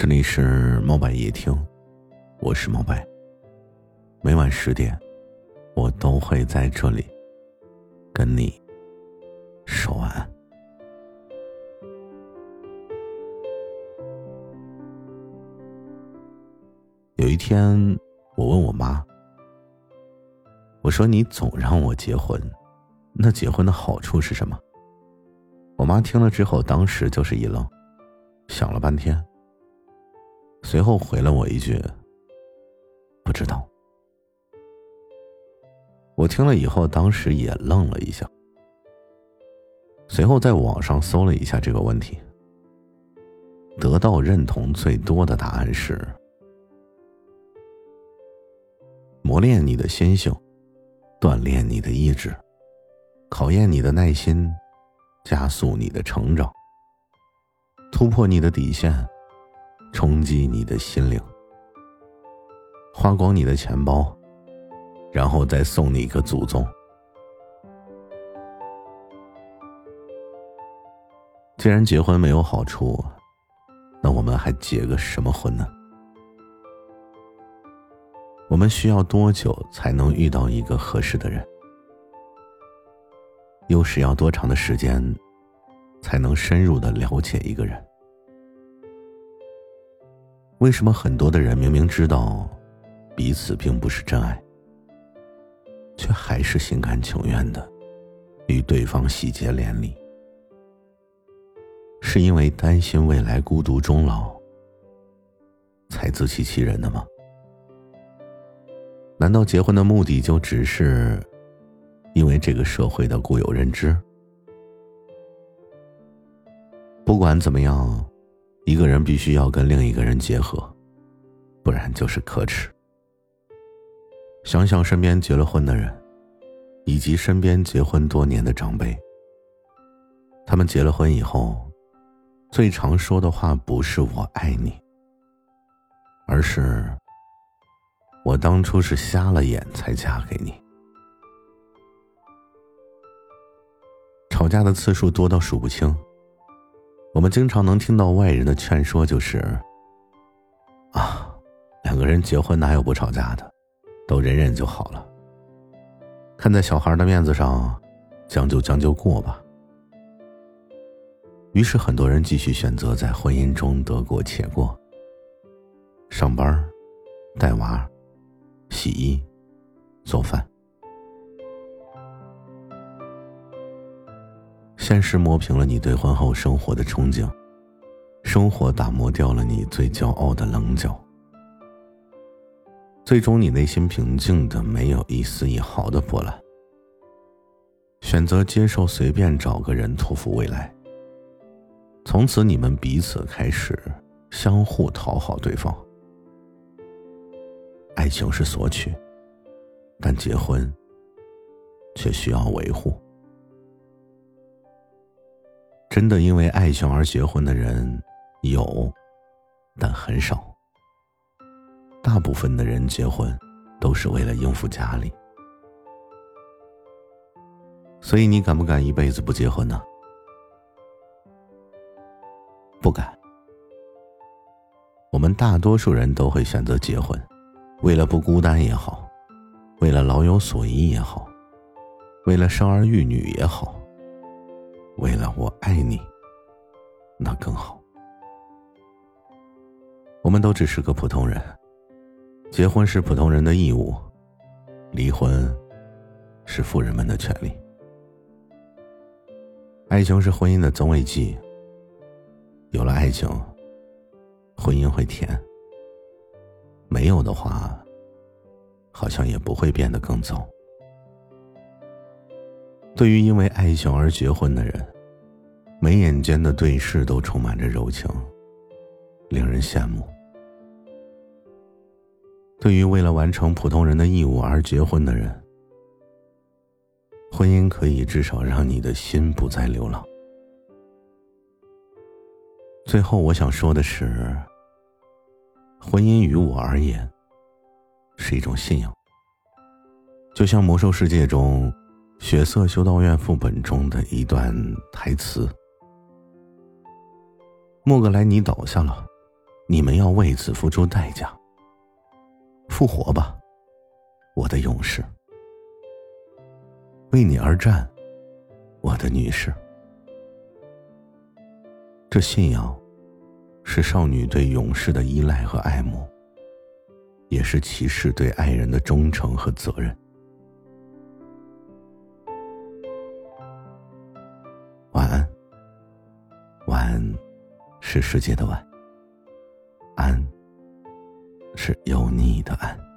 这里是猫白夜听，我是猫白。每晚十点，我都会在这里跟你说晚安。有一天，我问我妈：“我说你总让我结婚，那结婚的好处是什么？”我妈听了之后，当时就是一愣，想了半天。随后回了我一句：“不知道。”我听了以后，当时也愣了一下。随后在网上搜了一下这个问题，得到认同最多的答案是：磨练你的心性，锻炼你的意志，考验你的耐心，加速你的成长，突破你的底线。冲击你的心灵，花光你的钱包，然后再送你一个祖宗。既然结婚没有好处，那我们还结个什么婚呢？我们需要多久才能遇到一个合适的人？又是要多长的时间，才能深入的了解一个人？为什么很多的人明明知道彼此并不是真爱，却还是心甘情愿的与对方喜结连理？是因为担心未来孤独终老，才自欺欺人的吗？难道结婚的目的就只是因为这个社会的固有认知？不管怎么样。一个人必须要跟另一个人结合，不然就是可耻。想想身边结了婚的人，以及身边结婚多年的长辈，他们结了婚以后，最常说的话不是“我爱你”，而是“我当初是瞎了眼才嫁给你”。吵架的次数多到数不清。我们经常能听到外人的劝说，就是啊，两个人结婚哪有不吵架的，都忍忍就好了。看在小孩的面子上，将就将就过吧。于是很多人继续选择在婚姻中得过且过，上班、带娃、洗衣、做饭。现实磨平了你对婚后生活的憧憬，生活打磨掉了你最骄傲的棱角，最终你内心平静的没有一丝一毫的波澜，选择接受随便找个人托付未来。从此你们彼此开始相互讨好对方。爱情是索取，但结婚却需要维护。真的因为爱情而结婚的人有，但很少。大部分的人结婚都是为了应付家里。所以你敢不敢一辈子不结婚呢？不敢。我们大多数人都会选择结婚，为了不孤单也好，为了老有所依也好，为了生儿育女也好。为了我爱你，那更好。我们都只是个普通人，结婚是普通人的义务，离婚是富人们的权利。爱情是婚姻的增味剂，有了爱情，婚姻会甜；没有的话，好像也不会变得更糟。对于因为爱情而结婚的人，眉眼间的对视都充满着柔情，令人羡慕。对于为了完成普通人的义务而结婚的人，婚姻可以至少让你的心不再流浪。最后，我想说的是，婚姻于我而言是一种信仰，就像魔兽世界中。血色修道院副本中的一段台词：“莫格莱尼倒下了，你们要为此付出代价。复活吧，我的勇士！为你而战，我的女士。这信仰，是少女对勇士的依赖和爱慕，也是骑士对爱人的忠诚和责任。是世界的晚。安，是有你的安。